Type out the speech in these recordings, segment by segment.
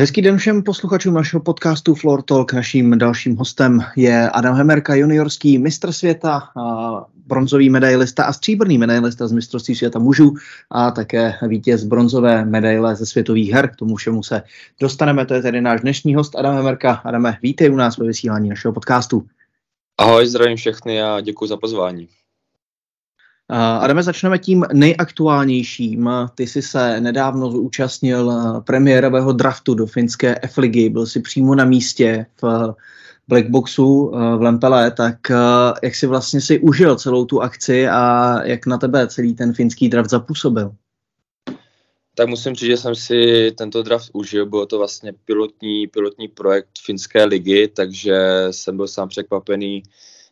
Hezký den všem posluchačům našeho podcastu Floor Talk. Naším dalším hostem je Adam Hemerka, juniorský mistr světa, bronzový medailista a stříbrný medailista z mistrovství světa mužů a také vítěz bronzové medaile ze světových her. K tomu všemu se dostaneme. To je tedy náš dnešní host Adam Hemerka. Adame, vítej u nás ve vysílání našeho podcastu. Ahoj, zdravím všechny a děkuji za pozvání. Adame, začneme tím nejaktuálnějším. Ty jsi se nedávno zúčastnil premiérového draftu do finské F-ligy, byl si přímo na místě v Blackboxu v Lempele, tak jak si vlastně si užil celou tu akci a jak na tebe celý ten finský draft zapůsobil? Tak musím říct, že jsem si tento draft užil, bylo to vlastně pilotní, pilotní projekt finské ligy, takže jsem byl sám překvapený,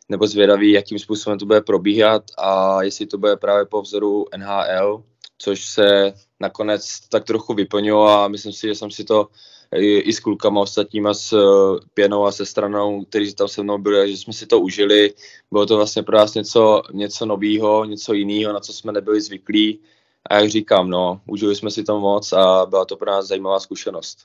nebo zvědavý, jakým způsobem to bude probíhat a jestli to bude právě po vzoru NHL, což se nakonec tak trochu vyplnilo a myslím si, že jsem si to i, i s klukama ostatníma, s uh, Pěnou a se stranou, kteří tam se mnou byli, že jsme si to užili. Bylo to vlastně pro nás něco, něco nového, něco jiného, na co jsme nebyli zvyklí. A jak říkám, no, užili jsme si to moc a byla to pro nás zajímavá zkušenost.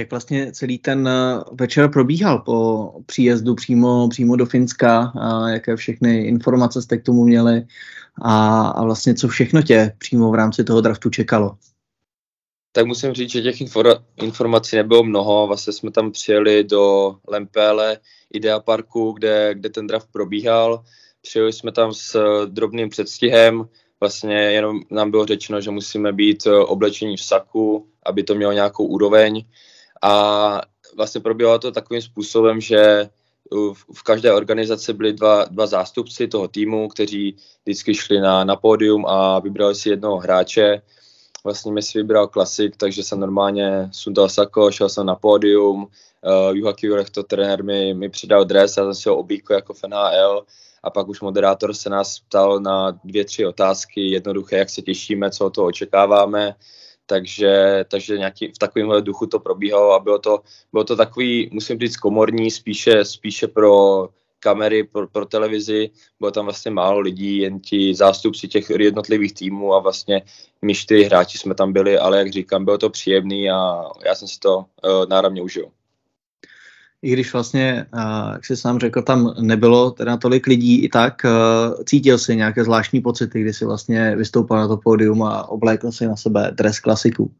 Jak vlastně celý ten eh, večer probíhal po příjezdu přímo, přímo do Finska, a jaké všechny informace jste k tomu měli a, a vlastně co všechno tě přímo v rámci toho draftu čekalo? Tak musím říct, že těch infor- informací nebylo mnoho. Vlastně jsme tam přijeli do Lempele, Idea Parku, kde, kde ten draft probíhal. Přijeli jsme tam s eh, drobným předstihem. Vlastně jenom nám bylo řečeno, že musíme být eh, oblečení v saku, aby to mělo nějakou úroveň a vlastně probíhalo to takovým způsobem, že v každé organizaci byli dva, dva zástupci toho týmu, kteří vždycky šli na, na pódium a vybrali si jednoho hráče. Vlastně mi si vybral klasik, takže jsem normálně sundal sako, šel jsem na pódium, uh, Juha Kiurech, to trenér, mi, mi přidal dres, a jsem si ho oblíkl jako v NHL a pak už moderátor se nás ptal na dvě, tři otázky, jednoduché, jak se těšíme, co to očekáváme takže, takže nějaký, v takovémhle duchu to probíhalo a bylo to, bylo to takový, musím říct, komorní, spíše, spíše pro kamery, pro, pro televizi, bylo tam vlastně málo lidí, jen ti zástupci těch jednotlivých týmů a vlastně my čtyři hráči jsme tam byli, ale jak říkám, bylo to příjemný a já jsem si to uh, náramně užil i když vlastně, jak jsi sám řekl, tam nebylo teda tolik lidí, i tak cítil si nějaké zvláštní pocity, kdy si vlastně vystoupil na to pódium a oblékl si na sebe dres klasiku.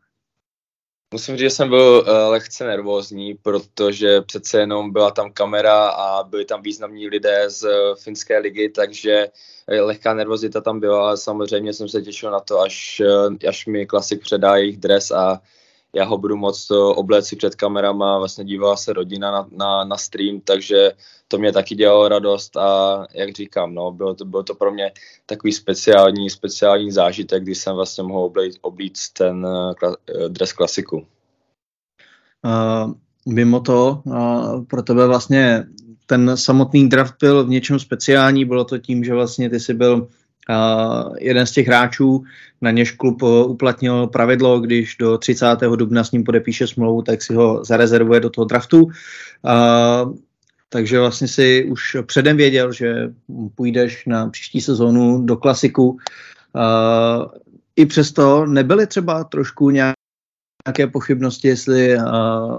Musím říct, že jsem byl uh, lehce nervózní, protože přece jenom byla tam kamera a byli tam významní lidé z uh, finské ligy, takže uh, lehká nervozita tam byla, ale samozřejmě jsem se těšil na to, až, až mi klasik předá jejich dres a já ho budu moct obléci před kamerama, vlastně dívala se rodina na, na, na stream, takže to mě taky dělalo radost a jak říkám, no, bylo to, bylo to pro mě takový speciální, speciální zážitek, kdy jsem vlastně mohl oblít, oblít ten uh, dres klasiku. Uh, mimo to, uh, pro tebe vlastně ten samotný draft byl v něčem speciální, bylo to tím, že vlastně ty jsi byl jeden z těch hráčů, na něž klub uh, uplatnil pravidlo, když do 30. dubna s ním podepíše smlouvu, tak si ho zarezervuje do toho draftu. Takže vlastně si už předem věděl, že půjdeš na příští sezónu do klasiku. I přesto nebyly třeba trošku nějak nějaké pochybnosti, jestli uh,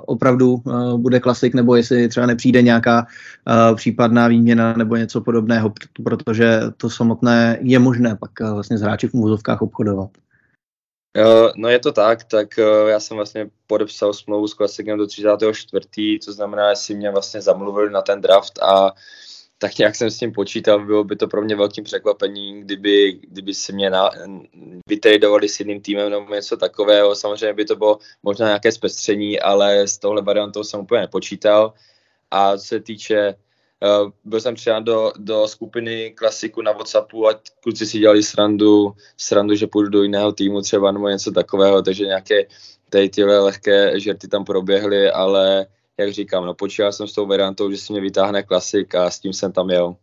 opravdu uh, bude klasik, nebo jestli třeba nepřijde nějaká uh, případná výměna nebo něco podobného, protože to samotné je možné pak uh, vlastně s hráči v úvozovkách obchodovat. No je to tak, tak já jsem vlastně podepsal smlouvu s klasikem do 34. to znamená, že si mě vlastně zamluvili na ten draft a tak nějak jsem s tím počítal, bylo by to pro mě velkým překvapením, kdyby, kdyby si mě na, vytradovali s jiným týmem nebo něco takového. Samozřejmě by to bylo možná nějaké zpestření, ale s touhle variantou jsem úplně nepočítal. A co se týče, uh, byl jsem přijat do, do skupiny klasiku na Whatsappu a kluci si dělali srandu, srandu, že půjdu do jiného týmu třeba nebo něco takového, takže nějaké tady tyhle lehké žerty tam proběhly, ale jak říkám, no počítal jsem s tou variantou, že si mě vytáhne klasik a s tím jsem tam jel.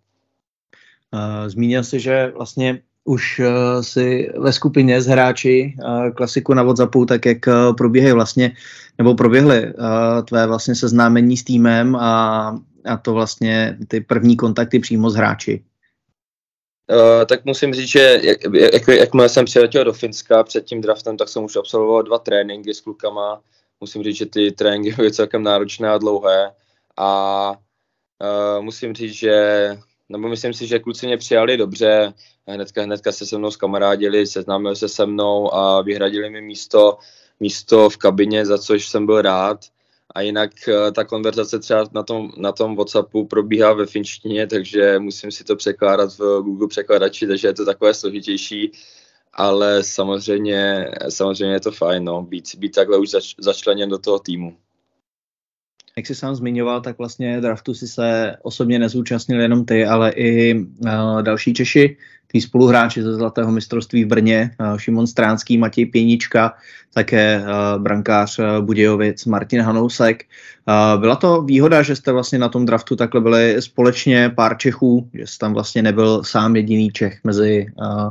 Zmínil jsi, že vlastně už uh, si ve skupině s hráči uh, klasiku na WhatsAppu, tak jak uh, probíhají vlastně, nebo proběhly tvé vlastně seznámení s týmem a, a to vlastně ty první kontakty přímo s hráči. Uh, tak musím říct, že jak, jak, jakmile jsem přiletěl do Finska před tím draftem, tak jsem už absolvoval dva tréninky s klukama musím říct, že ty tréninky byly celkem náročné a dlouhé. A uh, musím říct, že nebo myslím si, že kluci mě přijali dobře, hnedka, hnedka se se mnou zkamarádili, seznámili se se mnou a vyhradili mi místo, místo v kabině, za což jsem byl rád. A jinak uh, ta konverzace třeba na tom, na tom Whatsappu probíhá ve finštině, takže musím si to překládat v Google překladači, takže je to takové složitější ale samozřejmě, samozřejmě je to fajn, no, být, být takhle už zač, začleněn do toho týmu. Jak jsi sám zmiňoval, tak vlastně draftu si se osobně nezúčastnil jenom ty, ale i uh, další Češi, tý spoluhráči ze Zlatého mistrovství v Brně, uh, Šimon Stránský, Matěj Pěnička, také uh, brankář uh, Budějovic, Martin Hanousek. Uh, byla to výhoda, že jste vlastně na tom draftu takhle byli společně pár Čechů, že jsi tam vlastně nebyl sám jediný Čech mezi uh,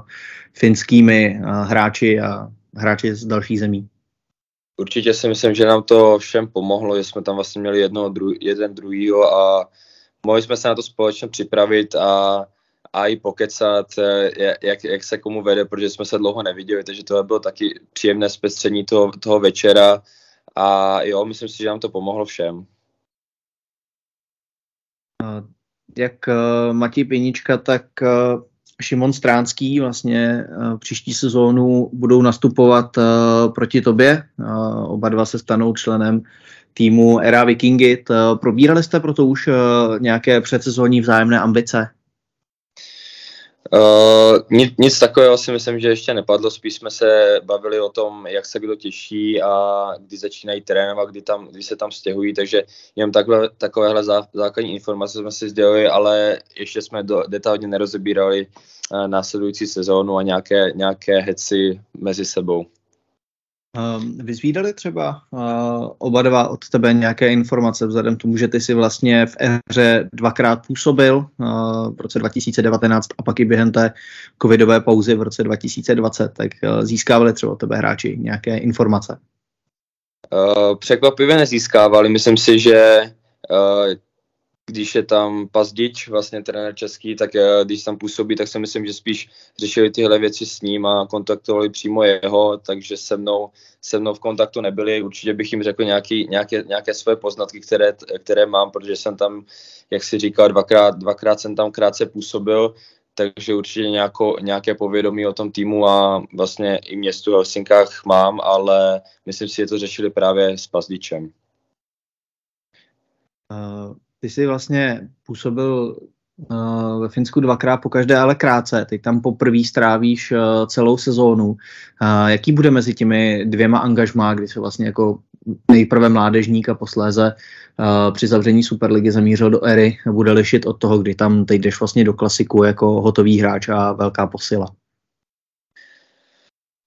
finskými uh, hráči a hráči z dalších zemí. Určitě si myslím, že nám to všem pomohlo, že jsme tam vlastně měli jedno, dru, jeden druhýho a mohli jsme se na to společně připravit a, a i pokecat, eh, jak, jak se komu vede, protože jsme se dlouho neviděli, takže to bylo taky příjemné zpestření toho, toho večera a jo, myslím si, že nám to pomohlo všem. Jak uh, Matěj Pěnička, tak uh, Šimon Stránský vlastně uh, příští sezónu budou nastupovat uh, proti tobě. Uh, oba dva se stanou členem týmu Era Vikingy. Probírali jste proto už nějaké předsezónní vzájemné ambice? Uh, nic, nic takového si myslím, že ještě nepadlo, spíš jsme se bavili o tom, jak se kdo těší a kdy začínají trénovat, kdy, tam, kdy se tam stěhují, takže jenom takhle, takovéhle zá, základní informace jsme si sdělili, ale ještě jsme do, detailně nerozebírali uh, následující sezónu a nějaké, nějaké heci mezi sebou. Ehm, vyzvídali třeba uh, oba dva od tebe nějaké informace vzhledem k tomu, že ty si vlastně v éře dvakrát působil uh, v roce 2019 a pak i během té covidové pauzy v roce 2020, tak uh, získávali třeba od tebe hráči nějaké informace? Překvapivě nezískávali. Myslím si, že když je tam Pazdič, vlastně trenér český, tak eh, když tam působí, tak si myslím, že spíš řešili tyhle věci s ním a kontaktovali přímo jeho, takže se mnou, se mnou v kontaktu nebyli. Určitě bych jim řekl nějaký, nějaké, nějaké své poznatky, které, které mám, protože jsem tam, jak si říkal, dvakrát, dvakrát jsem tam krátce působil, takže určitě nějako, nějaké povědomí o tom týmu a vlastně i městu v Helsinkách mám, ale myslím si, že to řešili právě s Pazdičem. Uh ty jsi vlastně působil uh, ve Finsku dvakrát po každé, ale krátce. Teď tam poprvé strávíš uh, celou sezónu. Uh, jaký bude mezi těmi dvěma angažmá, kdy se vlastně jako nejprve mládežník a posléze při zavření Superligy zamířil do ery, bude lišit od toho, kdy tam teď jdeš vlastně do klasiku jako hotový hráč a velká posila?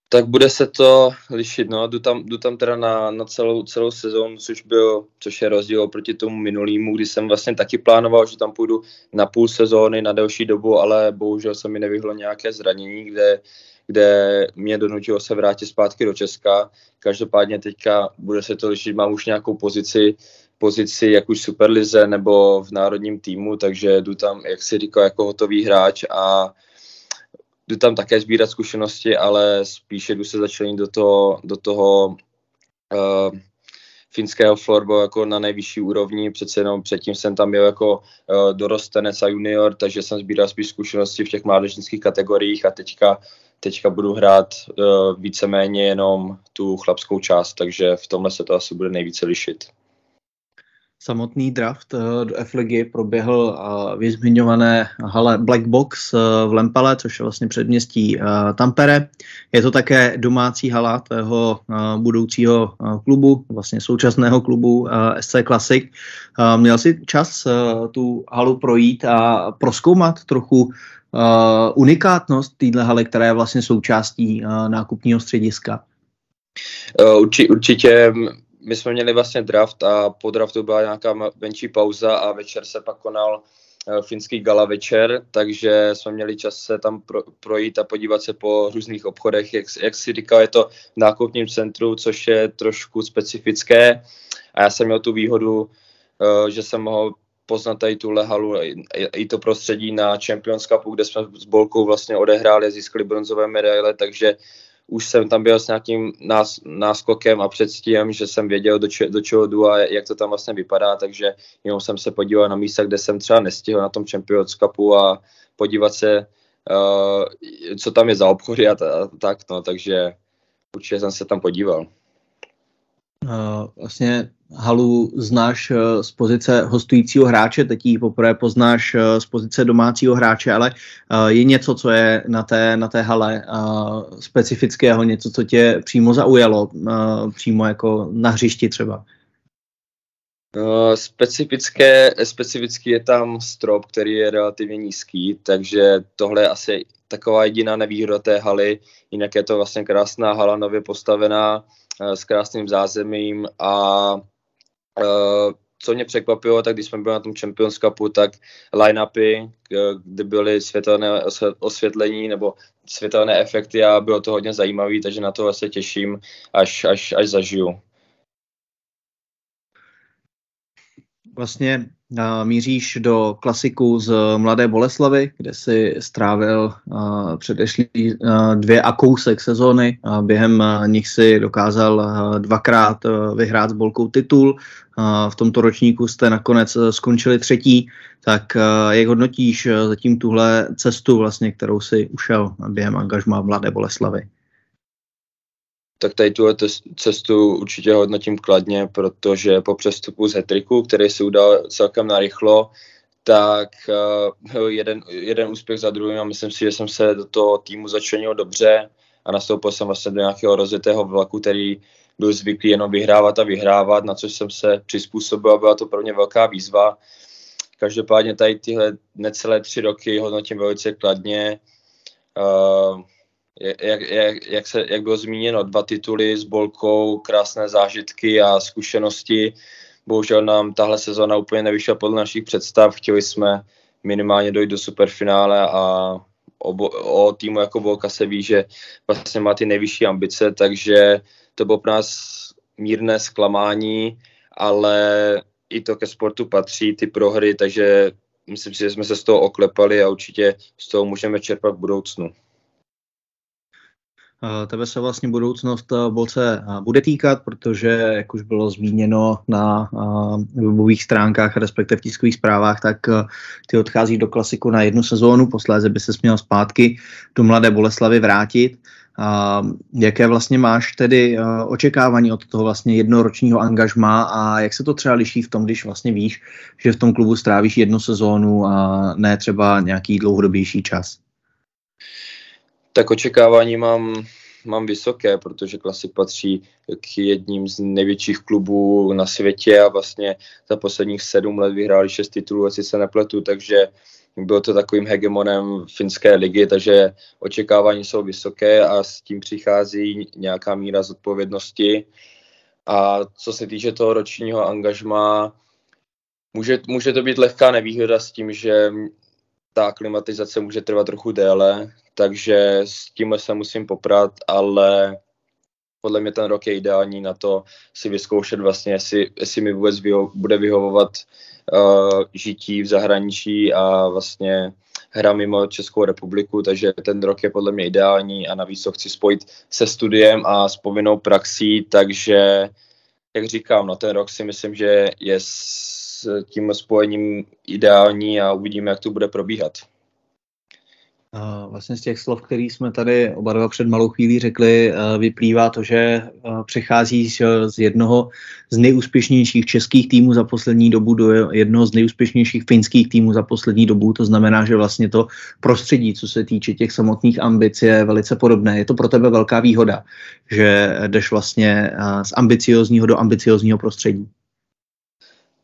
Tak bude se to lišit, no, jdu tam, jdu tam teda na, na celou, celou sezónu, což byl, což je rozdíl oproti tomu minulýmu, kdy jsem vlastně taky plánoval, že tam půjdu na půl sezóny, na delší dobu, ale bohužel se mi nevyhlo nějaké zranění, kde, kde mě donutilo se vrátit zpátky do Česka. Každopádně teďka bude se to lišit, mám už nějakou pozici, pozici jak už Superlize nebo v národním týmu, takže jdu tam, jak si říkal, jako hotový hráč a jdu tam také sbírat zkušenosti, ale spíše jdu se začlenit do toho, do toho uh, finského florbo jako na nejvyšší úrovni, přece jenom předtím jsem tam byl jako uh, dorostenec a junior, takže jsem sbíral spíš zkušenosti v těch mládežnických kategoriích a teďka, teďka budu hrát uh, víceméně jenom tu chlapskou část, takže v tomhle se to asi bude nejvíce lišit. Samotný draft eh, do F-ligy proběhl eh, v zmiňované hale Black Box eh, v Lempele, což je vlastně předměstí Tampere. Je to také domácí hala tvého budoucího klubu, vlastně současného klubu SC Classic. Měl jsi čas tu halu projít a proskoumat trochu unikátnost téhle haly, která je vlastně součástí nákupního střediska? Urči, určitě my jsme měli vlastně draft a po draftu byla nějaká menší pauza a večer se pak konal eh, finský gala večer, takže jsme měli čas se tam pro, projít a podívat se po různých obchodech. Jak, jak si říkal, je to v nákupním centru, což je trošku specifické a já jsem měl tu výhodu, eh, že jsem mohl poznat tady tuhle halu i to prostředí na Champions Cupu, kde jsme s Bolkou vlastně odehráli, získali bronzové medaile, takže už jsem tam byl s nějakým nás, náskokem a předstihem, že jsem věděl, do, če, do čeho jdu a jak to tam vlastně vypadá, takže jenom jsem se podíval na místa, kde jsem třeba nestihl na tom Champions Cupu a podívat se, uh, co tam je za obchody a, a tak, no, takže určitě jsem se tam podíval. Uh, vlastně halu znáš uh, z pozice hostujícího hráče, teď ji poprvé poznáš uh, z pozice domácího hráče, ale je něco, co je na té, na té hale specifického, něco, co tě přímo zaujalo, přímo jako na hřišti třeba? Specifické, specifický je tam strop, který je relativně nízký, takže tohle je asi taková jediná nevýhoda té haly. Jinak je to vlastně krásná hala, nově postavená, Eh, s krásným zázemím a co mě překvapilo, tak když jsme byli na tom Champions Cupu, tak line-upy, kde byly světelné osvětlení nebo světelné efekty a bylo to hodně zajímavé, takže na to se těším, až, až, až zažiju. Vlastně míříš do klasiku z Mladé Boleslavy, kde si strávil předešlý dvě a kousek sezóny. Během nich si dokázal dvakrát vyhrát s Bolkou titul. V tomto ročníku jste nakonec skončili třetí. Tak jak hodnotíš zatím tuhle cestu, vlastně, kterou si ušel během angažma Mladé Boleslavy? Tak tady tuhle cestu určitě hodnotím kladně, protože po přestupu z Hetriku, který se udal celkem narychlo, tak uh, jeden, jeden úspěch za druhým a myslím si, že jsem se do toho týmu začlenil dobře a nastoupil jsem vlastně do nějakého rozjetého vlaku, který byl zvyklý jenom vyhrávat a vyhrávat, na což jsem se přizpůsobil a byla to pro mě velká výzva. Každopádně tady tyhle necelé tři roky hodnotím velice kladně. Uh, jak, jak, jak, se, jak bylo zmíněno, dva tituly s Bolkou, krásné zážitky a zkušenosti. Bohužel nám tahle sezóna úplně nevyšla podle našich představ. Chtěli jsme minimálně dojít do superfinále a o, o týmu jako Bolka se ví, že vlastně má ty nejvyšší ambice, takže to bylo pro nás mírné zklamání, ale i to ke sportu patří, ty prohry, takže myslím si, že jsme se z toho oklepali a určitě z toho můžeme čerpat v budoucnu. Tebe se vlastně budoucnost eh, Bolce eh, bude týkat, protože, jak už bylo zmíněno na eh, webových stránkách, respektive v tiskových zprávách, tak ty odchází do klasiku na jednu sezónu, posléze by se směl zpátky do Mladé Boleslavy vrátit. Jaké vlastně máš tedy očekávání od toho vlastně jednoročního angažma a jak se to třeba liší v tom, když vlastně víš, že v tom klubu strávíš jednu sezónu a ne třeba nějaký dlouhodobější čas? Tak očekávání mám, mám vysoké, protože Klasik patří k jedním z největších klubů na světě a vlastně za posledních sedm let vyhráli šest titulů, asi se nepletu, takže bylo to takovým hegemonem finské ligy, takže očekávání jsou vysoké a s tím přichází nějaká míra zodpovědnosti. A co se týče toho ročního angažma, může, může to být lehká nevýhoda s tím, že ta klimatizace může trvat trochu déle, takže s tímhle se musím poprat, ale podle mě ten rok je ideální na to si vyzkoušet vlastně, jestli, jestli mi vůbec vyho, bude vyhovovat uh, žití v zahraničí a vlastně hra mimo Českou republiku, takže ten rok je podle mě ideální a navíc to chci spojit se studiem a s povinnou praxí, takže jak říkám, no ten rok si myslím, že je s tím spojením ideální a uvidíme, jak to bude probíhat. Vlastně z těch slov, které jsme tady oba dva před malou chvílí řekli, vyplývá to, že přechází z jednoho z nejúspěšnějších českých týmů za poslední dobu do jednoho z nejúspěšnějších finských týmů za poslední dobu. To znamená, že vlastně to prostředí, co se týče těch samotných ambic, je velice podobné. Je to pro tebe velká výhoda, že jdeš vlastně z ambiciozního do ambiciozního prostředí.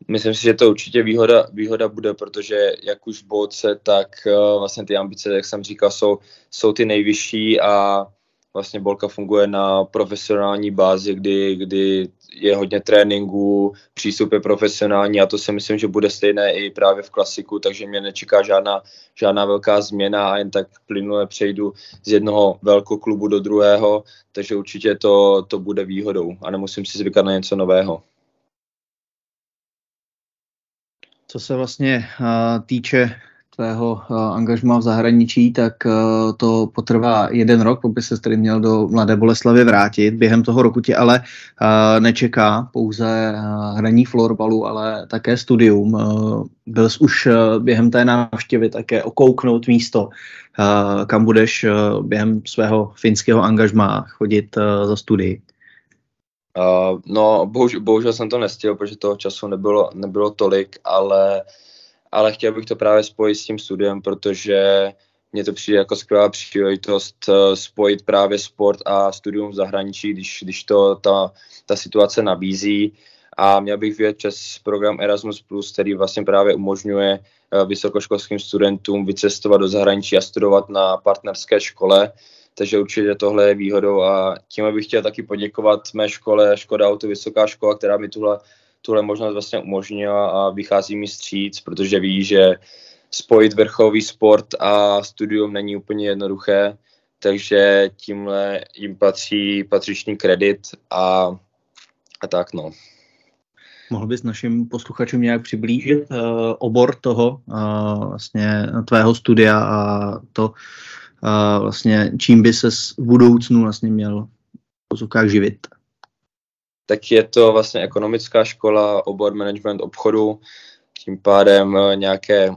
Myslím si, že to určitě výhoda, výhoda bude, protože jak už v Bolce, tak uh, vlastně ty ambice, jak jsem říkal, jsou, jsou ty nejvyšší a vlastně Bolka funguje na profesionální bázi, kdy, kdy je hodně tréninků, přístup je profesionální a to si myslím, že bude stejné i právě v klasiku, takže mě nečeká žádná, žádná velká změna a jen tak plynule přejdu z jednoho velkého klubu do druhého, takže určitě to, to bude výhodou a nemusím si zvykat na něco nového. Co se vlastně týče tvého angažma v zahraničí, tak to potrvá jeden rok, aby se tedy měl do Mladé Boleslavy vrátit. Během toho roku tě ale nečeká pouze hraní florbalu, ale také studium. Byl jsi už během té návštěvy také okouknout místo, kam budeš během svého finského angažma chodit za studii? Uh, no, bohužel, bohužel jsem to nestihl, protože toho času nebylo, nebylo tolik, ale, ale chtěl bych to právě spojit s tím studiem, protože mně to přijde jako skvělá příležitost uh, spojit právě sport a studium v zahraničí, když, když to ta, ta situace nabízí. A měl bych vědět přes program Erasmus+, který vlastně právě umožňuje uh, vysokoškolským studentům vycestovat do zahraničí a studovat na partnerské škole, takže určitě tohle je výhodou a tím bych chtěl taky poděkovat mé škole Škoda Auto Vysoká škola, která mi tuhle, tuhle možnost vlastně umožnila a vychází mi stříc, protože ví, že spojit vrcholový sport a studium není úplně jednoduché, takže tímhle jim patří patřičný kredit a, a tak no. Mohl bys našim posluchačům nějak přiblížit uh, obor toho uh, vlastně tvého studia a to, vlastně čím by se v budoucnu vlastně měl v živit? Tak je to vlastně ekonomická škola, obor management obchodu, tím pádem eh, nějaké,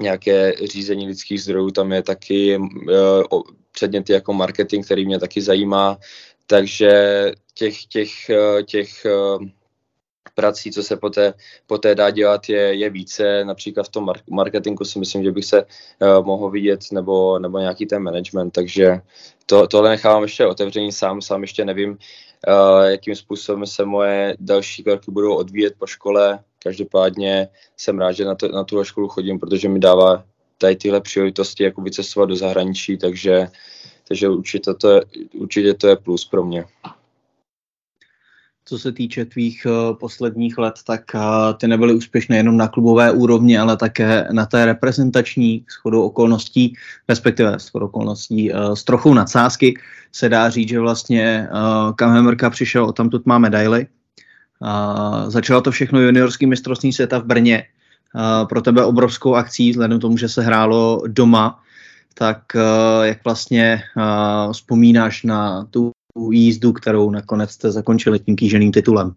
nějaké řízení lidských zdrojů, tam je taky uh, předměty jako marketing, který mě taky zajímá, takže těch, těch, těch uh, prací, co se poté, poté dá dělat, je, je více. Například v tom marketingu si myslím, že bych se uh, mohl vidět, nebo, nebo nějaký ten management, takže to, tohle nechávám ještě otevřený sám, sám ještě nevím, uh, jakým způsobem se moje další kroky budou odvíjet po škole. Každopádně jsem rád, že na, to, na tuhle školu chodím, protože mi dává tady tyhle příležitosti jako vycestovat do zahraničí, takže, takže určitě, to je, určitě to je plus pro mě co se týče tvých uh, posledních let, tak uh, ty nebyly úspěšné jenom na klubové úrovni, ale také na té reprezentační shodou okolností, respektive shodou okolností uh, s trochou nadsázky se dá říct, že vlastně Kam Hemerka přišel, o tamtud má medaily. Začalo to všechno juniorský mistrovství světa v Brně. Pro tebe obrovskou akcí, vzhledem tomu, že se hrálo doma, tak jak vlastně vzpomínáš na tu jízdu, kterou nakonec jste zakončili tím kýženým titulem?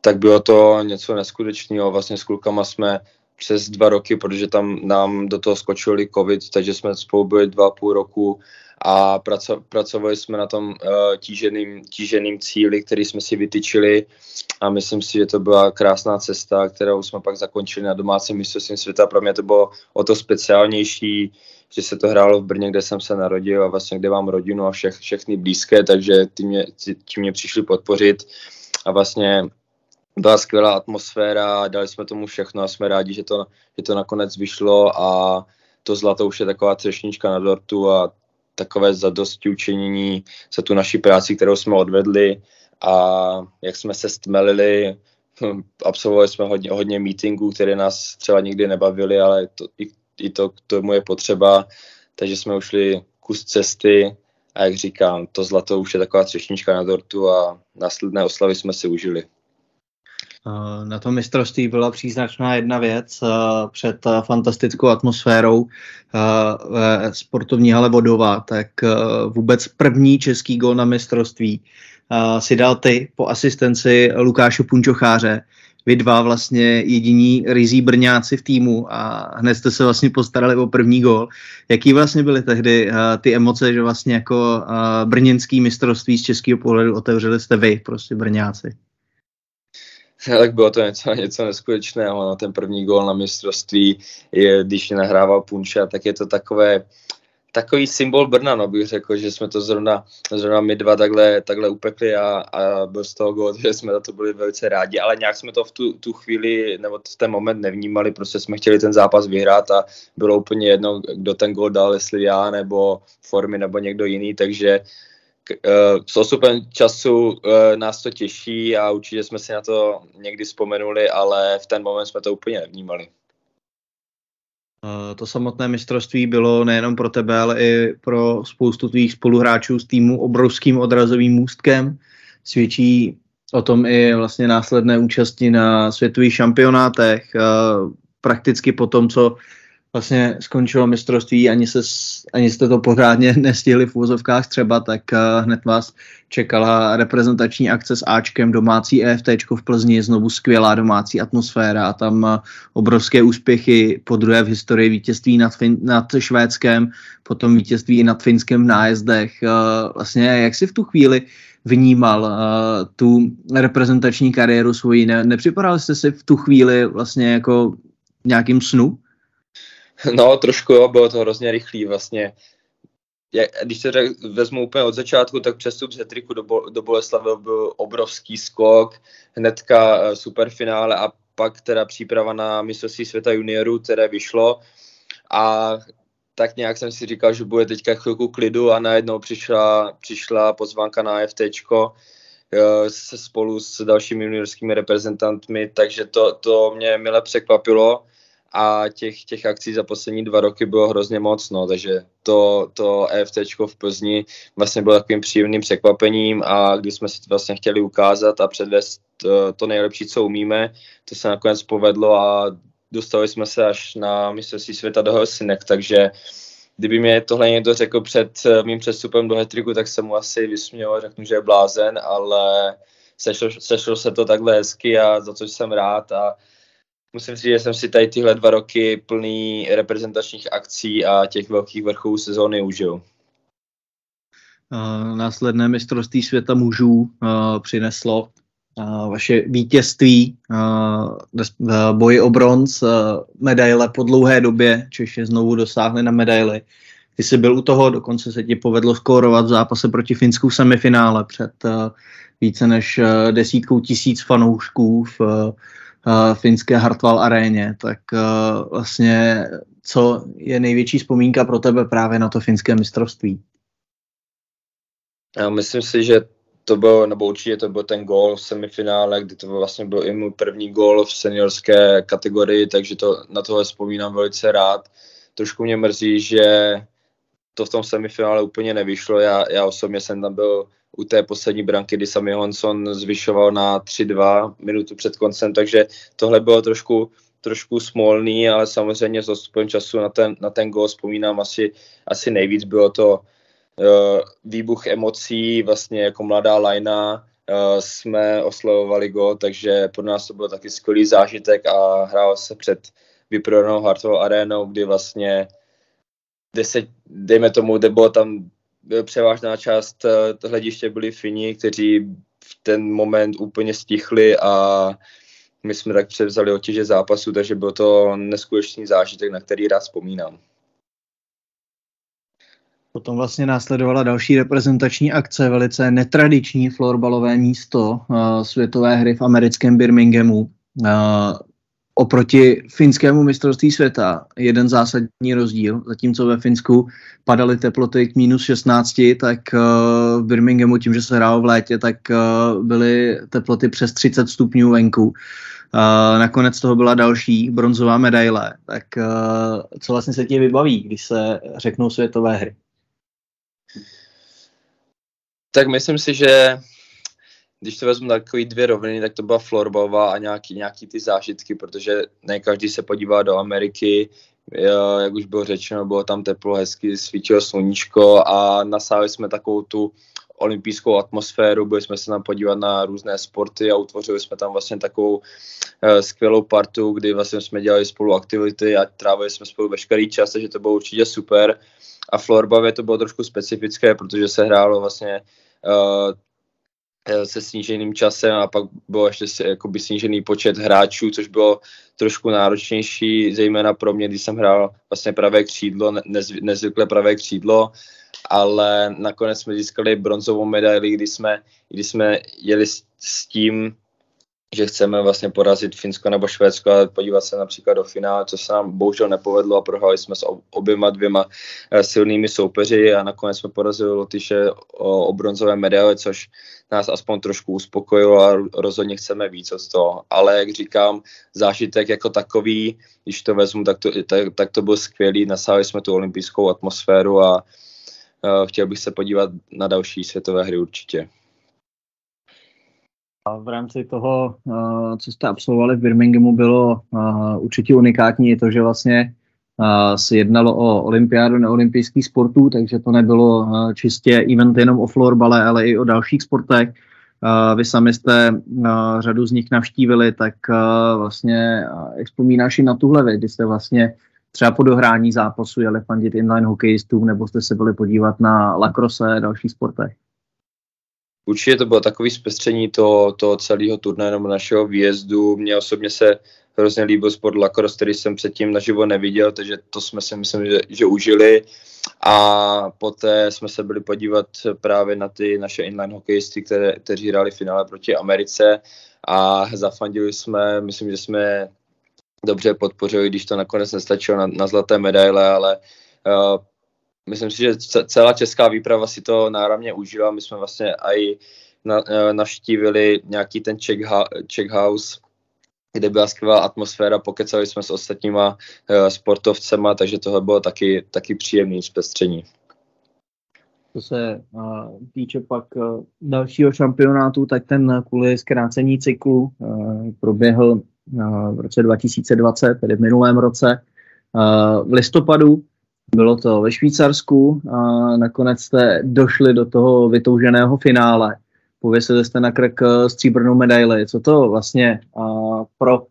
Tak bylo to něco neskutečného. Vlastně s klukama jsme přes dva roky, protože tam nám do toho skočili covid, takže jsme spolu byli dva půl roku a praco, pracovali jsme na tom uh, tíženým, tíženým cíli, který jsme si vytyčili. A myslím si, že to byla krásná cesta, kterou jsme pak zakončili na domácím mistrovství světa. Pro mě to bylo o to speciálnější, že se to hrálo v Brně, kde jsem se narodil a vlastně kde mám rodinu a všech, všechny blízké, takže ty mě, ty mě přišli podpořit. A vlastně byla skvělá atmosféra, dali jsme tomu všechno a jsme rádi, že to, že to nakonec vyšlo. A to zlato už je taková třešnička na dortu a takové zadosti učinění za tu naší práci, kterou jsme odvedli a jak jsme se stmelili, absolvovali jsme hodně, hodně meetingů, které nás třeba nikdy nebavili, ale to, i, i to k tomu je potřeba, takže jsme ušli kus cesty a jak říkám, to zlato už je taková třešnička na dortu a následné oslavy jsme si užili. Na tom mistrovství byla příznačná jedna věc před fantastickou atmosférou ve sportovní hale Vodova, tak vůbec první český gol na mistrovství si dal ty po asistenci Lukáše Punčocháře. Vy dva vlastně jediní rizí brňáci v týmu a hned jste se vlastně postarali o první gol. Jaký vlastně byly tehdy ty emoce, že vlastně jako brněnský mistrovství z českého pohledu otevřeli jste vy, prostě brňáci? tak bylo to něco, něco neskutečného. No, ten první gól na mistrovství, je, když nahrával Punča, tak je to takové, takový symbol Brna, no bych řekl, že jsme to zrovna, zrovna my dva takhle, takhle upekli a, a byl z toho gól, že jsme za to byli velice rádi, ale nějak jsme to v tu, tu chvíli nebo v ten moment nevnímali, prostě jsme chtěli ten zápas vyhrát a bylo úplně jedno, kdo ten gól dal, jestli já nebo Formy nebo někdo jiný, takže uh, s osupem času uh, nás to těší a určitě jsme si na to někdy vzpomenuli, ale v ten moment jsme to úplně nevnímali. Uh, to samotné mistrovství bylo nejenom pro tebe, ale i pro spoustu tvých spoluhráčů z týmu obrovským odrazovým můstkem. Svědčí o tom i vlastně následné účasti na světových šampionátech. Prakticky po tom, co vlastně skončilo mistrovství, ani, se, ani jste to pořádně nestihli v úvozovkách třeba, tak uh, hned vás čekala reprezentační akce s Ačkem, domácí EFT v Plzni, znovu skvělá domácí atmosféra a tam uh, obrovské úspěchy, po druhé v historii vítězství nad, fin, nad Švédskem, potom vítězství i nad Finskem v nájezdech. Uh, vlastně jak si v tu chvíli vnímal uh, tu reprezentační kariéru svoji, ne, nepřipadal jste si v tu chvíli vlastně jako nějakým snu? No, trošku jo, bylo to hrozně rychlý vlastně. Je, když se řek, vezmu úplně od začátku, tak přestup z Hetriku do, do Boleslavy byl obrovský skok, hnedka uh, superfinále a pak teda příprava na mistrovství světa juniorů, které vyšlo a tak nějak jsem si říkal, že bude teďka chvilku klidu a najednou přišla, přišla pozvánka na FTčko eh, spolu s dalšími juniorskými reprezentantmi, takže to, to mě mile překvapilo a těch, těch akcí za poslední dva roky bylo hrozně moc, no, takže to, to EFT v Plzni vlastně bylo takovým příjemným překvapením a když jsme si to vlastně chtěli ukázat a předvést to, to nejlepší, co umíme, to se nakonec povedlo a dostali jsme se až na mistrovství světa do Helsinek, takže kdyby mě tohle někdo řekl před mým přestupem do Hetriku, tak jsem mu asi vysměl a řeknu, že je blázen, ale sešlo, sešlo se to takhle hezky a za co jsem rád a musím říct, že jsem si tady tyhle dva roky plný reprezentačních akcí a těch velkých vrcholů sezóny užil. Následné mistrovství světa mužů přineslo vaše vítězství boji o bronz, medaile po dlouhé době. Češi znovu dosáhli na medaily. Ty jsi byl u toho, dokonce se ti povedlo skórovat v zápase proti Finsku v semifinále před více než desítkou tisíc fanoušků v uh, finské Hartwall aréně, tak uh, vlastně co je největší vzpomínka pro tebe právě na to finské mistrovství? Já myslím si, že to byl, nebo určitě to byl ten gól v semifinále, kdy to vlastně byl i můj první gól v seniorské kategorii, takže to, na tohle vzpomínám velice rád. Trošku mě mrzí, že to v tom semifinále úplně nevyšlo. Já, já osobně jsem tam byl u té poslední branky, kdy Sami Honson zvyšoval na 3-2 minutu před koncem, takže tohle bylo trošku, trošku smolný, ale samozřejmě s odstupem času na ten, na ten gol vzpomínám asi, asi nejvíc. Bylo to uh, výbuch emocí, vlastně jako mladá lajna, uh, jsme oslavovali gol, takže pro nás to byl taky skvělý zážitek a hrál se před vyprodanou Hartovou arénou, kdy vlastně deset, dejme tomu, kde bylo tam převážná část eh, hlediště byli Fini, kteří v ten moment úplně stichli a my jsme tak převzali otěže zápasu, takže byl to neskutečný zážitek, na který rád vzpomínám. Potom vlastně následovala další reprezentační akce, velice netradiční florbalové místo uh, světové hry v americkém Birminghamu. Uh, oproti finskému mistrovství světa jeden zásadní rozdíl. Zatímco ve Finsku padaly teploty k minus 16, tak uh, v Birminghamu tím, že se hrálo v létě, tak uh, byly teploty přes 30 stupňů venku. Uh, nakonec toho byla další bronzová medaile. Tak co vlastně se ti vybaví, když se řeknou světové hry? Tak myslím si, že když to vezmu takový dvě roviny, tak to byla florbalová a nějaký, nějaký ty zážitky, protože ne každý se podívá do Ameriky, jak už bylo řečeno, bylo tam teplo, hezky, svítilo sluníčko a nasáli jsme takovou tu olympijskou atmosféru, byli jsme se tam podívat na různé sporty a utvořili jsme tam vlastně takovou uh, skvělou partu, kdy vlastně jsme dělali spolu aktivity a trávili jsme spolu veškerý čas, takže to bylo určitě super. A florbavě to bylo trošku specifické, protože se hrálo vlastně uh, se sníženým časem a pak bylo ještě jakoby snížený počet hráčů, což bylo trošku náročnější, zejména pro mě, když jsem hrál vlastně pravé křídlo, nezv, nezvykle pravé křídlo, ale nakonec jsme získali bronzovou medaili, kdy jsme, kdy jsme jeli s, s tím, že chceme vlastně porazit Finsko nebo Švédsko a podívat se například do finále, co se nám bohužel nepovedlo a prohráli jsme s oběma dvěma eh, silnými soupeři a nakonec jsme porazili Lotyše o, o bronzové medaile, což nás aspoň trošku uspokojilo a rozhodně chceme víc od toho. Ale jak říkám, zážitek jako takový, když to vezmu, tak to, tak, tak to byl skvělý, nasáli jsme tu olympijskou atmosféru a uh, chtěl bych se podívat na další světové hry určitě. A v rámci toho, co jste absolvovali v Birminghamu, bylo určitě unikátní to, že vlastně se jednalo o olympiádu neolympijských sportů, takže to nebylo čistě event jenom o florbale, ale i o dalších sportech. Vy sami jste řadu z nich navštívili, tak vlastně jak vzpomínáš i na tuhle věc, kdy jste vlastně třeba po dohrání zápasu jeli fandit inline hokejistům, nebo jste se byli podívat na lacrosse a dalších sportech? Určitě to bylo takový zpestření toho, toho celého turnaje nebo našeho výjezdu. Mně osobně se hrozně líbil sport lacrosse, který jsem předtím naživo neviděl, takže to jsme si myslím, že, že užili. A poté jsme se byli podívat právě na ty naše inline hokejisty, které, kteří hráli finále proti Americe a zafandili jsme, myslím, že jsme dobře podpořili, když to nakonec nestačilo na, na zlaté medaile, ale uh, myslím si, že celá česká výprava si to náramně užila. My jsme vlastně i uh, navštívili nějaký ten check, house, kde byla skvělá atmosféra, pokecali jsme s ostatníma uh, sportovcema, takže tohle bylo taky, taky příjemný zpestření. Co se uh, týče pak dalšího šampionátu, tak ten kvůli zkrácení cyklu proběhl v roce 2020, tedy v minulém roce. V listopadu bylo to ve Švýcarsku a nakonec jste došli do toho vytouženého finále. Pověsili jste na krk e, stříbrnou medaili. Co to vlastně pro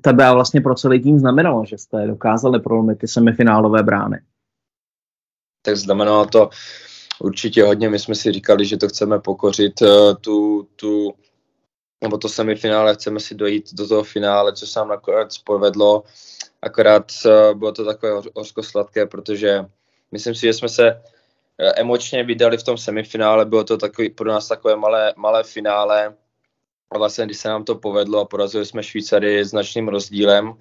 tebe a vlastně pro celý tým znamenalo, že jste dokázali prolomit ty semifinálové brány? Tak znamenalo to určitě hodně. My jsme si říkali, že to chceme pokořit tu, tu nebo to semifinále, chceme si dojít do toho finále, co se nám nakonec povedlo, akorát uh, bylo to takové hořko-sladké, protože myslím si, že jsme se uh, emočně vydali v tom semifinále, bylo to takový, pro nás takové malé, malé finále a vlastně, když se nám to povedlo a porazili jsme Švýcary značným rozdílem,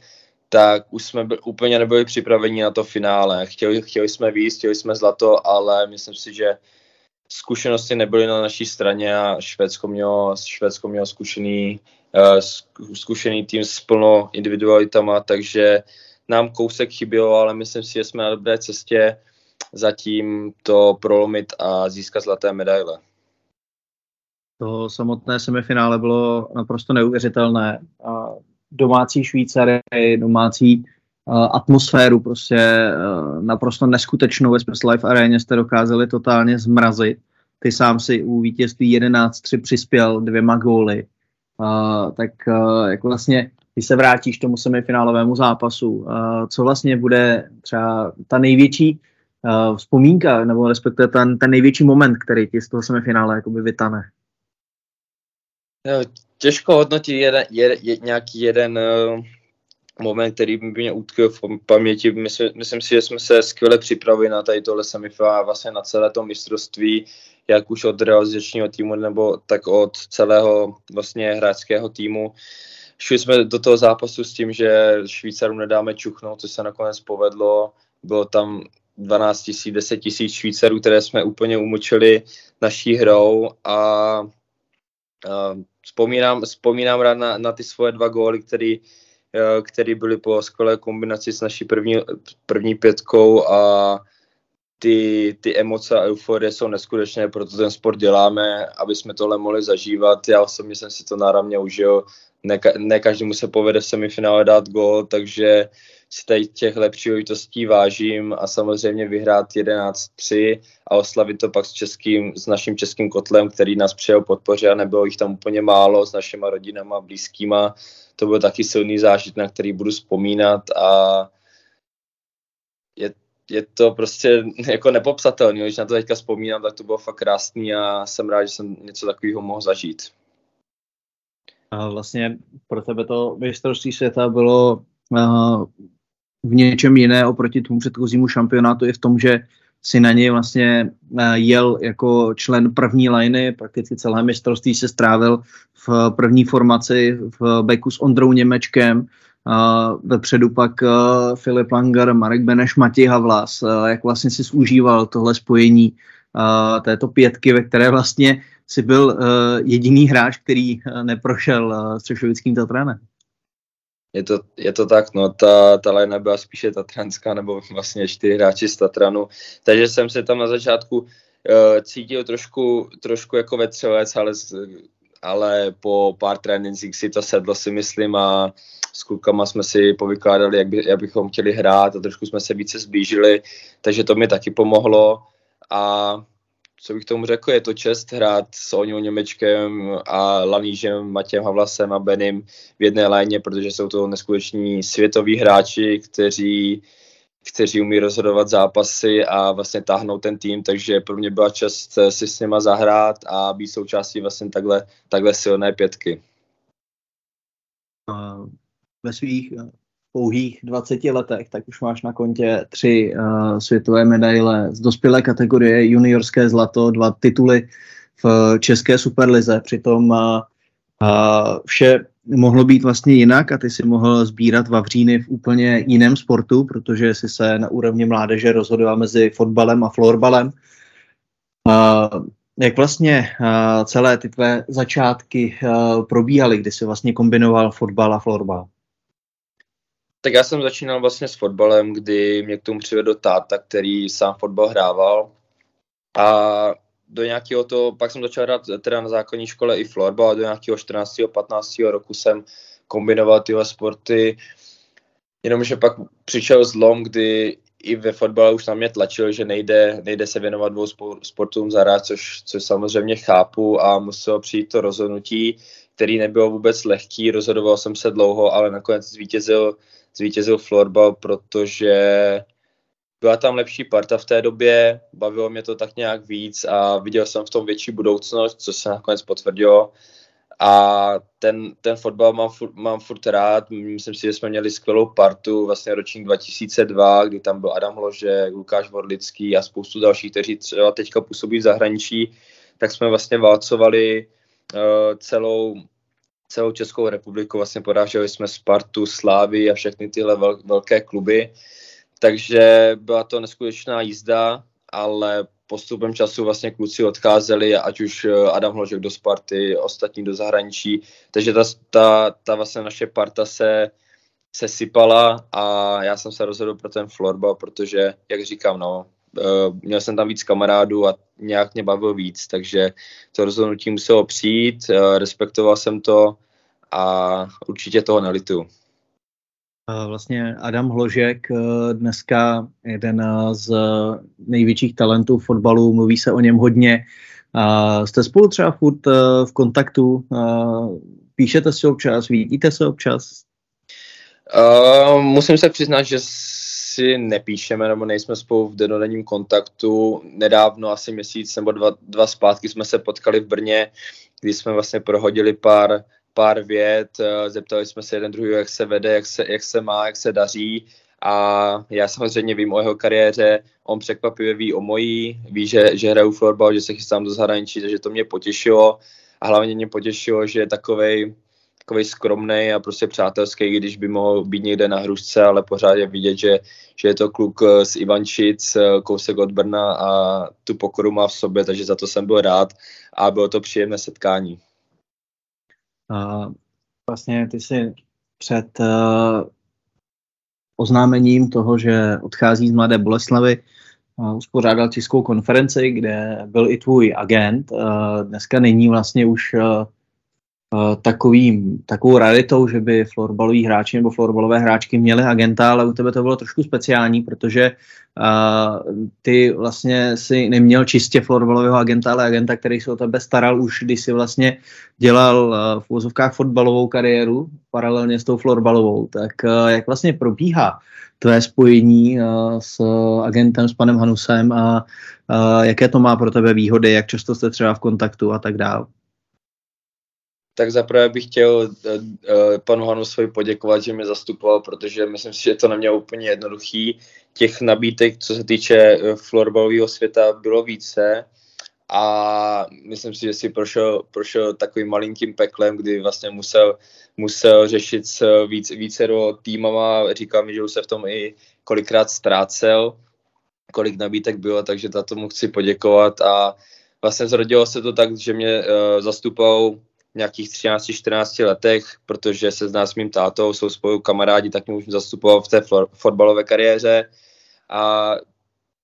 tak už jsme byl, úplně nebyli připraveni na to finále. Chtěli, chtěli jsme víc, chtěli jsme zlato, ale myslím si, že zkušenosti nebyly na naší straně a Švédsko mělo, Švédsko mělo zkušený, zkušený tým s plno individualitama, takže nám kousek chybělo, ale myslím si, že jsme na dobré cestě zatím to prolomit a získat zlaté medaile. To samotné semifinále bylo naprosto neuvěřitelné. Domácí Švýcary, domácí atmosféru prostě naprosto neskutečnou ve Life aréně jste dokázali totálně zmrazit. Ty sám si u vítězství 11-3 přispěl dvěma góly. Uh, tak uh, jak vlastně, když se vrátíš tomu semifinálovému zápasu, uh, co vlastně bude třeba ta největší uh, vzpomínka, nebo respektive ten, ten největší moment, který ti z toho semifinále jakoby vytane? No, těžko hodnotit jeden, jeden, nějaký jeden uh moment, který by mě utkvěl v paměti. Myslím, myslím si, že jsme se skvěle připravili na tady tohle semifinál, vlastně na celé to mistrovství, jak už od realizačního týmu, nebo tak od celého vlastně hráčského týmu. Šli jsme do toho zápasu s tím, že Švýcarům nedáme čuchnout, co se nakonec povedlo. Bylo tam 12 tisíc, 10 tisíc Švýcarů, které jsme úplně umočili naší hrou a, a vzpomínám, vzpomínám rád na, na ty svoje dva góly, které Eh, který byly po skvělé kombinaci s naší první, první pětkou a ty, ty emoce a euforie jsou neskutečné, proto ten sport děláme, aby jsme tohle mohli zažívat. Já osobně jsem si to náramně užil. Ne, ne každému se povede v semifinále dát gol, takže si tady těchto příležitostí vážím a samozřejmě vyhrát 11-3 a oslavit to pak s, českým, s naším českým kotlem, který nás přijel podpoře a nebylo jich tam úplně málo s našimi rodinama, blízkýma. To byl taky silný zážit, na který budu vzpomínat a je, je to prostě jako nepopsatelné. Když na to teďka vzpomínám, tak to bylo fakt krásný a jsem rád, že jsem něco takového mohl zažít. A vlastně pro tebe to mistrovství světa bylo uh, v něčem jiné oproti tomu předchozímu šampionátu je v tom, že si na něj vlastně eh, jel jako člen první liny, prakticky celé mistrovství se strávil v první formaci v beku s Ondrou Němečkem, vepředu pak Filip Langer, Marek Beneš, Matěj Havlas, jak vlastně si zúžíval tohle spojení této pětky, ve které vlastně si byl jediný hráč, který neprošel střešovickým Tatranem je to, je to tak, no, ta, ta line byla spíše tatranská, nebo vlastně čtyři hráči z Tatranu, takže jsem se tam na začátku uh, cítil trošku, trošku jako vetřelec, ale ale po pár trénincích si to sedlo si myslím a s klukama jsme si povykládali, jak, by, jak bychom chtěli hrát a trošku jsme se více zblížili, takže to mi taky pomohlo a co bych tomu řekl, je to čest hrát s Oňou Němečkem a Lanížem, Matějem Havlasem a Benim v jedné léně, protože jsou to neskuteční světoví hráči, kteří kteří umí rozhodovat zápasy a vlastně táhnout ten tým, takže pro mě byla čest si s nima zahrát a být součástí vlastně takhle, takhle silné pětky. Ve svých eh, pouhých 20 letech, tak už máš na kontě tři uh, světové medaile z dospělé kategorie, juniorské zlato, dva tituly v české superlize. Přitom uh, uh, vše mohlo být vlastně jinak a ty si mohl sbírat vavříny v úplně jiném sportu, protože si se na úrovni mládeže rozhodoval mezi fotbalem a florbalem. Uh, jak vlastně uh, celé ty tvé začátky uh, probíhaly, kdy jsi vlastně kombinoval fotbal a florbal? Tak já jsem začínal vlastně s fotbalem, kdy mě k tomu přivedl táta, který sám fotbal hrával. A do nějakého to, pak jsem začal hrát teda na základní škole i florbal a do nějakého 14. 15. roku jsem kombinoval tyhle sporty. Jenomže pak přišel zlom, kdy i ve fotbale už na mě tlačil, že nejde, nejde se věnovat dvou sportům zahrát, což, což samozřejmě chápu a muselo přijít to rozhodnutí, který nebylo vůbec lehký, rozhodoval jsem se dlouho, ale nakonec zvítězil, zvítězil florbal, protože byla tam lepší parta v té době, bavilo mě to tak nějak víc a viděl jsem v tom větší budoucnost, co se nakonec potvrdilo. A ten, ten fotbal mám, furt, mám furt rád, myslím si, že jsme měli skvělou partu, vlastně ročník 2002, kdy tam byl Adam Ložek, Lukáš Vorlický a spoustu dalších, kteří třeba teďka působí v zahraničí, tak jsme vlastně válcovali uh, celou, celou Českou republiku, vlastně poráželi jsme Spartu, Slávy a všechny tyhle vel, velké kluby. Takže byla to neskutečná jízda, ale postupem času vlastně kluci odcházeli, ať už eh, Adam Hložek do Sparty, ostatní do zahraničí, takže ta, ta, ta vlastně naše parta se, se sypala a já jsem se rozhodl pro ten florbal, protože, jak říkám, no, měl jsem tam víc kamarádů a nějak mě bavil víc, takže to rozhodnutí muselo přijít, eh, respektoval jsem to a určitě toho nelituju. Vlastně Adam Hložek, eh, dneska jeden eh, z největších talentů fotbalu, mluví se o něm hodně. Jste spolu třeba furt eh, v kontaktu? Píšete si občas? Vidíte se občas? Uh, musím se přiznat, že si nepíšeme nebo nejsme spolu v denodenním kontaktu. Nedávno, asi měsíc nebo dva, dva zpátky jsme se potkali v Brně, kdy jsme vlastně prohodili pár pár vět, eh, zeptali jsme se jeden druhý, jak se vede, jak se, jak se má, jak se daří a já samozřejmě vím o jeho kariéře, on překvapivě ví o mojí, ví, že, že hraju florbal, že se chystám do zahraničí, takže to mě potěšilo a hlavně mě potěšilo, že je takovej, takový skromný a prostě přátelský, když by mohl být někde na hrušce, ale pořád je vidět, že, že je to kluk eh, z Ivančic, eh, kousek od Brna a tu pokoru má v sobě, takže za to jsem byl rád a bylo to příjemné setkání. A vlastně ty si před uh, oznámením toho, že odchází z Mladé Boleslavy, uspořádal tiskovou konferenci, kde byl i tvůj agent. Dneska není vlastně už takovým, takovou raritou, že by florbaloví hráči nebo florbalové hráčky měli agenta, ale u tebe to bylo trošku speciální, protože uh, ty vlastně si neměl čistě florbalového agenta, ale agenta, který se o tebe staral už, když si vlastně dělal uh, v úzovkách fotbalovou kariéru paralelně s tou florbalovou. Tak uh, jak vlastně probíhá tvé spojení uh, s agentem, s panem Hanusem a uh, jaké to má pro tebe výhody, jak často jste třeba v kontaktu a tak dále? Tak zaprvé bych chtěl uh, uh, panu Hanusovi poděkovat, že mě zastupoval, protože myslím si, že to nemělo úplně jednoduchý. Těch nabídek, co se týče uh, florbalového světa, bylo více a myslím si, že si prošel, prošel takovým malinkým peklem, kdy vlastně musel, musel řešit s víc, více do týmama. Říkal mi, že už se v tom i kolikrát ztrácel, kolik nabídek bylo, takže za tomu chci poděkovat a vlastně zrodilo se to tak, že mě uh, zastupoval nějakých 13-14 letech, protože se zná s mým tátou, jsou spolu kamarádi, tak mě už zastupoval v té fotbalové kariéře. A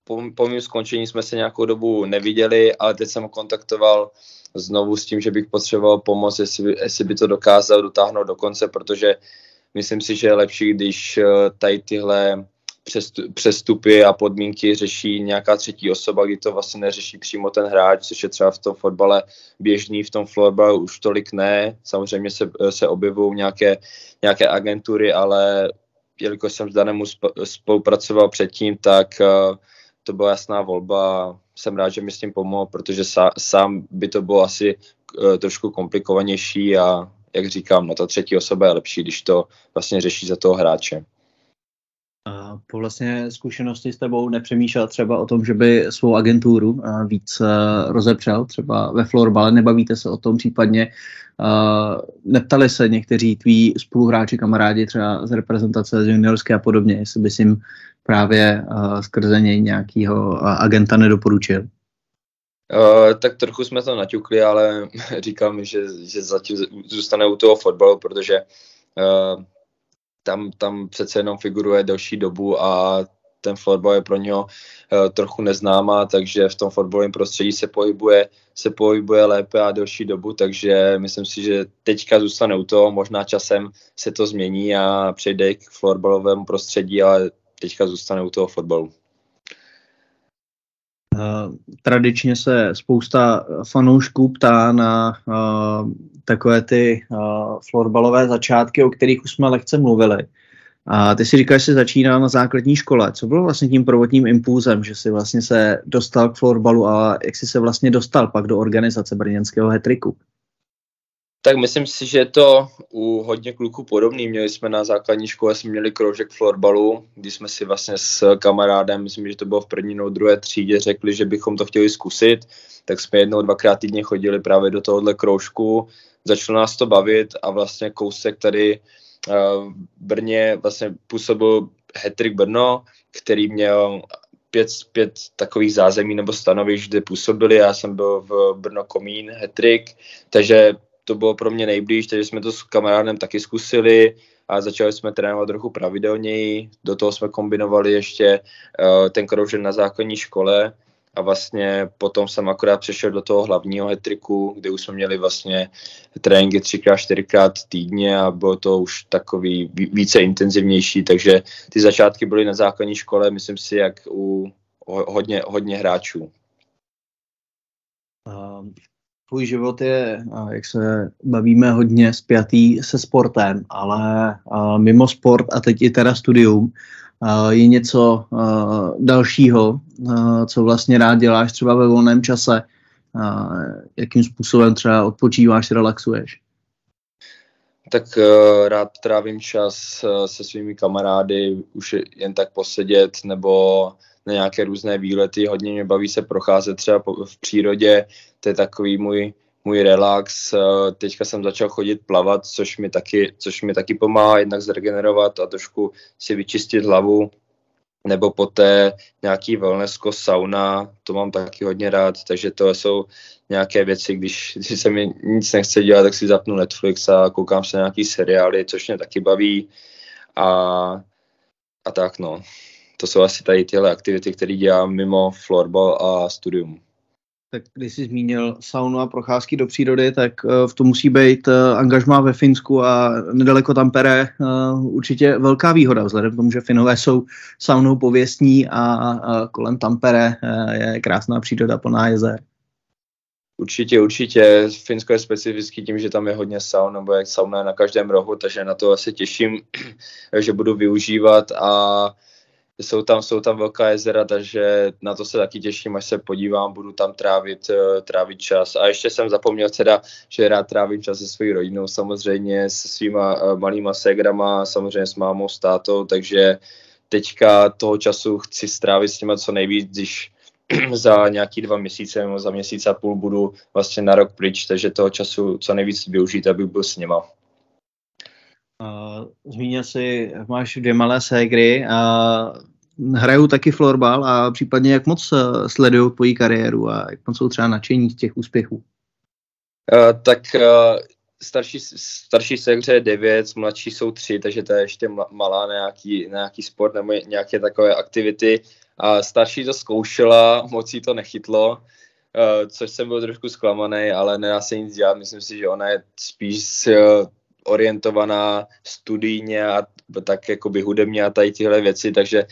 po, po mým skončení jsme se nějakou dobu neviděli, ale teď jsem ho kontaktoval znovu s tím, že bych potřeboval pomoc, jestli, jestli by to dokázal dotáhnout do konce, protože myslím si, že je lepší, když tady tyhle přestupy a podmínky řeší nějaká třetí osoba, kdy to vlastně neřeší přímo ten hráč, což je třeba v tom fotbale běžný, v tom florbalu už tolik ne. Samozřejmě se, se objevují nějaké, nějaké agentury, ale jelikož jsem s Danem spolupracoval předtím, tak uh, to byla jasná volba. Jsem rád, že mi s tím pomohl, protože sá, sám by to bylo asi uh, trošku komplikovanější a jak říkám, no ta třetí osoba je lepší, když to vlastně řeší za toho hráče po vlastně zkušenosti s tebou nepřemýšlel třeba o tom, že by svou agenturu víc rozepřel, třeba ve florbale, nebavíte se o tom případně, neptali se někteří tví spoluhráči, kamarádi třeba z reprezentace z juniorské a podobně, jestli bys jim právě skrze něj nějakého agenta nedoporučil? Uh, tak trochu jsme to naťukli, ale říkám, že, že zatím zůstane u toho fotbalu, protože uh, tam, tam přece jenom figuruje delší dobu a ten fotbal je pro něho uh, trochu neznámá, takže v tom fotbalovém prostředí se pohybuje, se pohybuje lépe a delší dobu, takže myslím si, že teďka zůstane u toho, možná časem se to změní a přejde k florbalovému prostředí, ale teďka zůstane u toho fotbalu. Uh, tradičně se spousta fanoušků ptá na uh, takové ty uh, florbalové začátky, o kterých už jsme lehce mluvili. A ty si říkáš, že jsi začínal na základní škole. Co bylo vlastně tím prvotním impulzem, že jsi vlastně se dostal k florbalu a jak jsi se vlastně dostal pak do organizace brněnského hetriku? Tak myslím si, že je to u hodně kluků podobný. Měli jsme na základní škole, jsme měli kroužek florbalu, kdy jsme si vlastně s kamarádem, myslím, že to bylo v první nebo druhé třídě, řekli, že bychom to chtěli zkusit. Tak jsme jednou, dvakrát týdně chodili právě do tohohle kroužku. Začalo nás to bavit a vlastně kousek tady uh, v Brně vlastně působil Hetrik Brno, který měl pět, pět takových zázemí nebo stanovišť, kde působili. Já jsem byl v Brno Komín, Hetrik, takže to bylo pro mě nejblíž, takže jsme to s kamarádem taky zkusili a začali jsme trénovat trochu pravidelněji. Do toho jsme kombinovali ještě uh, ten kroužek na základní škole a vlastně potom jsem akorát přešel do toho hlavního hetriku, kde už jsme měli vlastně tréninky třikrát, čtyřikrát týdně a bylo to už takový více intenzivnější, takže ty začátky byly na základní škole, myslím si, jak u hodně, hodně hráčů. Ehm, tvůj život je, jak se bavíme, hodně spjatý se sportem, ale mimo sport a teď i teda studium je něco dalšího, co vlastně rád děláš třeba ve volném čase, jakým způsobem třeba odpočíváš, relaxuješ? Tak uh, rád trávím čas uh, se svými kamarády, už jen tak posedět, nebo na nějaké různé výlety. Hodně mě baví se procházet třeba v přírodě, to je takový můj, můj relax. Eh, teďka jsem začal chodit plavat, což mi taky, což mi taky pomáhá jednak zregenerovat a trošku si vyčistit hlavu. Nebo poté nějaký wellnessko, sauna, to mám taky hodně rád, takže to jsou nějaké věci, když, když se mi nic nechce dělat, tak si zapnu Netflix a koukám se na nějaký seriály, což mě taky baví a, a tak no to jsou asi tady tyhle aktivity, které dělám mimo florbal a studium. Tak když jsi zmínil saunu a procházky do přírody, tak eh, v tom musí být eh, angažmá ve Finsku a nedaleko Tampere eh, určitě velká výhoda, vzhledem k tomu, že Finové jsou saunou pověstní a kolem Tampere je krásná příroda plná jezer. Určitě, určitě. Finsko je specifický tím, že tam je hodně saun, nebo jak sauna na každém rohu, takže na to se těším, že budu využívat a jsou tam, jsou tam velká jezera, takže na to se taky těším, až se podívám, budu tam trávit, eh, trávit čas. A ještě jsem zapomněl teda, že rád trávím čas se svojí rodinou, samozřejmě se svýma eh, malýma ségrama, samozřejmě s mámou, s tátou, takže teďka toho času chci strávit s těma co nejvíc, když za nějaký dva měsíce nebo za měsíc a půl budu vlastně na rok pryč, takže toho času co nejvíc využít, abych byl s něma. Uh, zmínil si, máš dvě malé ségry a hrajou taky florbal a případně jak moc uh, sledují tvoji kariéru a jak moc jsou třeba nadšení z těch úspěchů? Uh, tak uh, starší, starší ségře je devět, mladší jsou tři, takže to je ještě malá nějaký, nějaký sport nebo nějaké takové aktivity. A starší to zkoušela, moc jí to nechytlo, což jsem byl trošku zklamaný, ale nedá se nic dělat. Myslím si, že ona je spíš orientovaná studijně a tak jakoby hudebně a tady tyhle věci, takže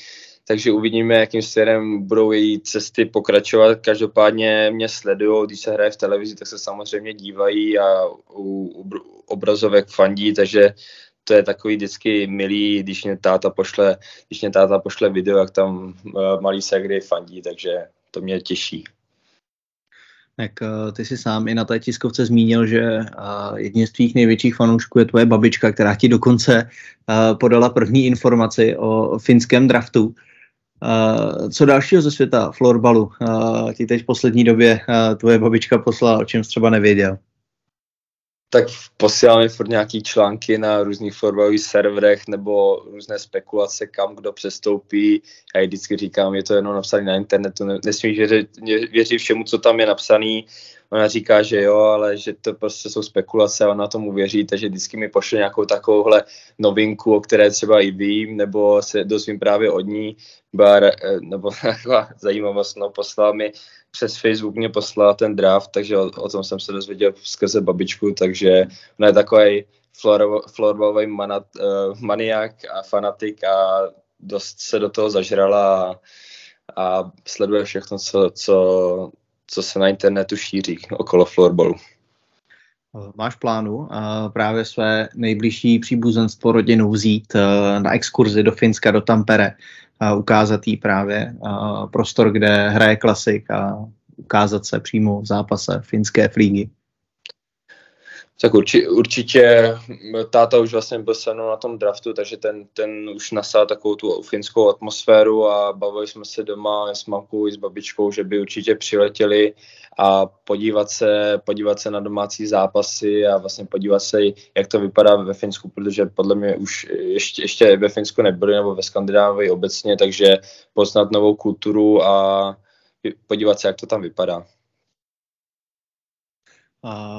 takže uvidíme, jakým směrem budou její cesty pokračovat. Každopádně mě sledují, když se hraje v televizi, tak se samozřejmě dívají a u, u obrazovek fandí, takže to je takový vždycky milý, když mě táta pošle, když mě táta pošle video, jak tam uh, malý segry fandí, takže to mě těší. Tak uh, ty si sám i na té tiskovce zmínil, že uh, jedním z tvých největších fanoušků je tvoje babička, která ti dokonce uh, podala první informaci o finském draftu. Co dalšího ze světa florbalu ti teď v poslední době tvoje babička poslala, o čem jsi třeba nevěděl? Tak posíláme furt nějaký články na různých fotbalových serverech nebo různé spekulace, kam kdo přestoupí. Já vždycky říkám, je to jenom napsané na internetu, nesmíš věřit, věřit všemu, co tam je napsané. Ona říká, že jo, ale že to prostě jsou spekulace a ona tomu věří, takže vždycky mi pošle nějakou takovouhle novinku, o které třeba i vím, nebo se dozvím právě od ní, bar, eh, nebo taková zajímavost, no, poslal mi přes Facebook mě poslala ten draft, takže o, o tom jsem se dozvěděl skrze babičku, takže ona je takový florbalový uh, maniak a fanatik a dost se do toho zažrala a, a sleduje všechno, co, co, co se na internetu šíří okolo florbalu. Máš plánu uh, právě své nejbližší příbuzenstvo rodinu vzít uh, na exkurzi do Finska, do Tampere a ukázat jí právě uh, prostor, kde hraje klasik a ukázat se přímo v zápase finské flígy. Tak urči, určitě táta už vlastně byl se na tom draftu, takže ten, ten už nasál takovou tu finskou atmosféru a bavili jsme se doma s mamkou i s babičkou, že by určitě přiletěli a podívat se, podívat se na domácí zápasy a vlastně podívat se, jak to vypadá ve Finsku, protože podle mě už ještě, ještě ve Finsku nebyli nebo ve Skandinávii obecně, takže poznat novou kulturu a podívat se, jak to tam vypadá.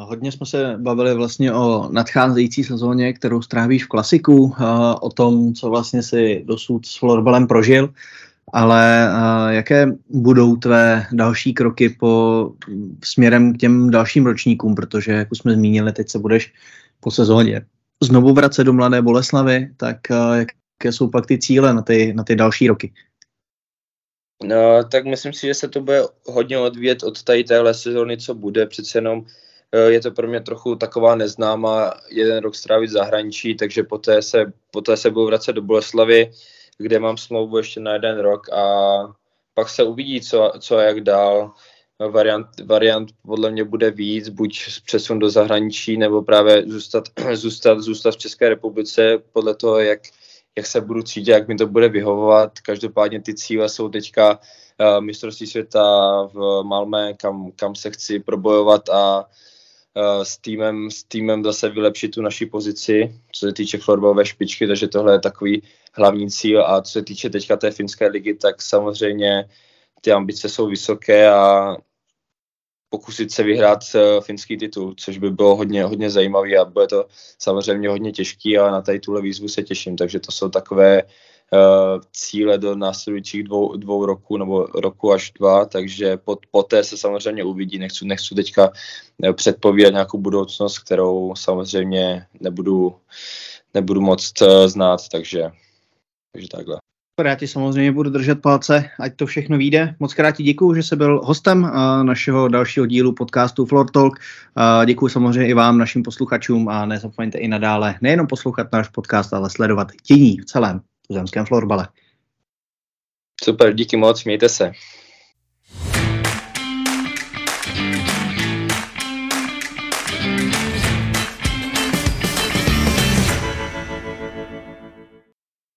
Hodně jsme se bavili vlastně o nadcházející sezóně, kterou strávíš v klasiku, o tom, co vlastně si dosud s florbalem prožil, ale jaké budou tvé další kroky po směrem k těm dalším ročníkům, protože, jak už jsme zmínili, teď se budeš po sezóně znovu vracet do Mladé Boleslavy, tak jaké jsou pak ty cíle na ty, na ty další roky? No, tak myslím si, že se to bude hodně odvíjet od tady téhle sezóny, co bude. Přece jenom je to pro mě trochu taková neznámá jeden rok strávit zahraničí, takže poté se, poté se budu vracet do Boleslavy, kde mám smlouvu ještě na jeden rok a pak se uvidí, co, co a jak dál. Variant, variant podle mě bude víc, buď přesun do zahraničí, nebo právě zůstat, zůstat, zůstat v České republice podle toho, jak, jak se budu cítit, jak mi to bude vyhovovat. Každopádně ty cíle jsou teďka uh, mistrovství světa v Malmé, kam, kam se chci probojovat a s, týmem, s týmem zase vylepšit tu naši pozici, co se týče florbalové špičky, takže tohle je takový hlavní cíl. A co se týče teďka té finské ligy, tak samozřejmě ty ambice jsou vysoké a pokusit se vyhrát uh, finský titul, což by bylo hodně, hodně zajímavý a bude to samozřejmě hodně těžký a na tady tuhle výzvu se těším, takže to jsou takové cíle do následujících dvou, dvou roku nebo roku až dva, takže pot, poté se samozřejmě uvidí, nechci, nechci teďka eh, předpovídat nějakou budoucnost, kterou samozřejmě nebudu, nebudu moc uh, znát, takže, takže takhle. Já ti samozřejmě budu držet palce, ať to všechno vyjde. Moc krát ti děkuji, že jsi byl hostem našeho dalšího dílu podcastu Floor Talk. Děkuji samozřejmě i vám, našim posluchačům a nezapomeňte i nadále nejenom poslouchat náš podcast, ale sledovat dění v celém zemském florbale. Super, díky moc, mějte se.